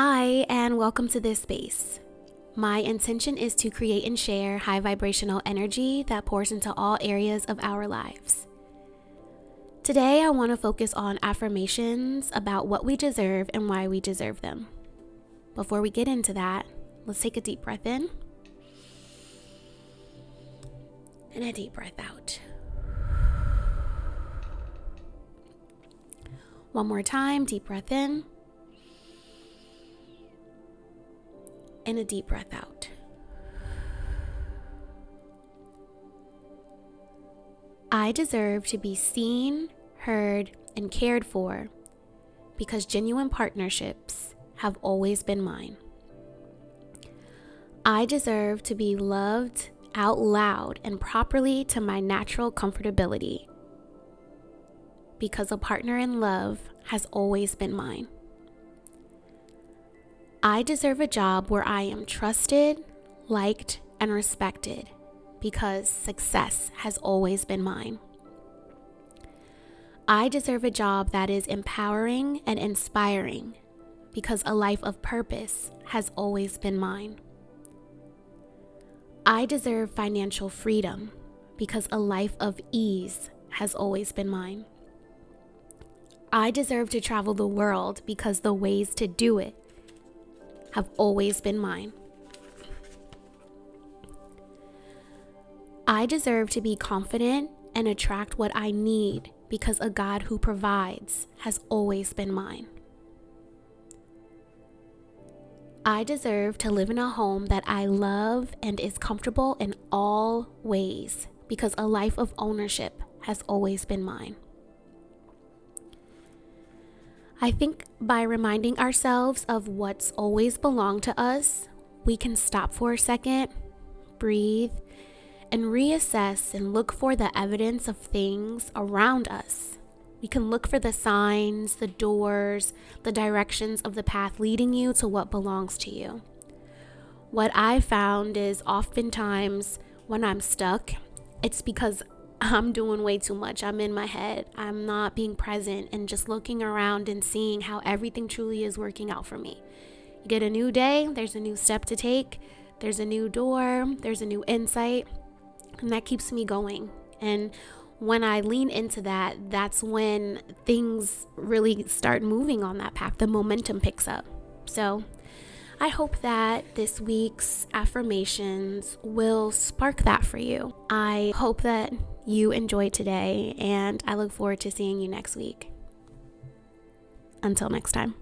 Hi, and welcome to this space. My intention is to create and share high vibrational energy that pours into all areas of our lives. Today, I want to focus on affirmations about what we deserve and why we deserve them. Before we get into that, let's take a deep breath in and a deep breath out. One more time, deep breath in and a deep breath out. I deserve to be seen, heard, and cared for because genuine partnerships have always been mine. I deserve to be loved out loud and properly to my natural comfortability because a partner in love has always been mine. I deserve a job where I am trusted, liked, and respected because success has always been mine. I deserve a job that is empowering and inspiring because a life of purpose has always been mine. I deserve financial freedom because a life of ease has always been mine. I deserve to travel the world because the ways to do it have always been mine. I deserve to be confident and attract what I need because a God who provides has always been mine. I deserve to live in a home that I love and is comfortable in all ways because a life of ownership has always been mine. I think by reminding ourselves of what's always belonged to us, we can stop for a second, breathe, and reassess and look for the evidence of things around us. We can look for the signs, the doors, the directions of the path leading you to what belongs to you. What I found is oftentimes when I'm stuck, it's because I'm doing way too much. I'm in my head. I'm not being present and just looking around and seeing how everything truly is working out for me. You get a new day, there's a new step to take, there's a new door, there's a new insight, and that keeps me going. And when I lean into that, that's when things really start moving on that path. The momentum picks up. So, I hope that this week's affirmations will spark that for you. I hope that you enjoyed today, and I look forward to seeing you next week. Until next time.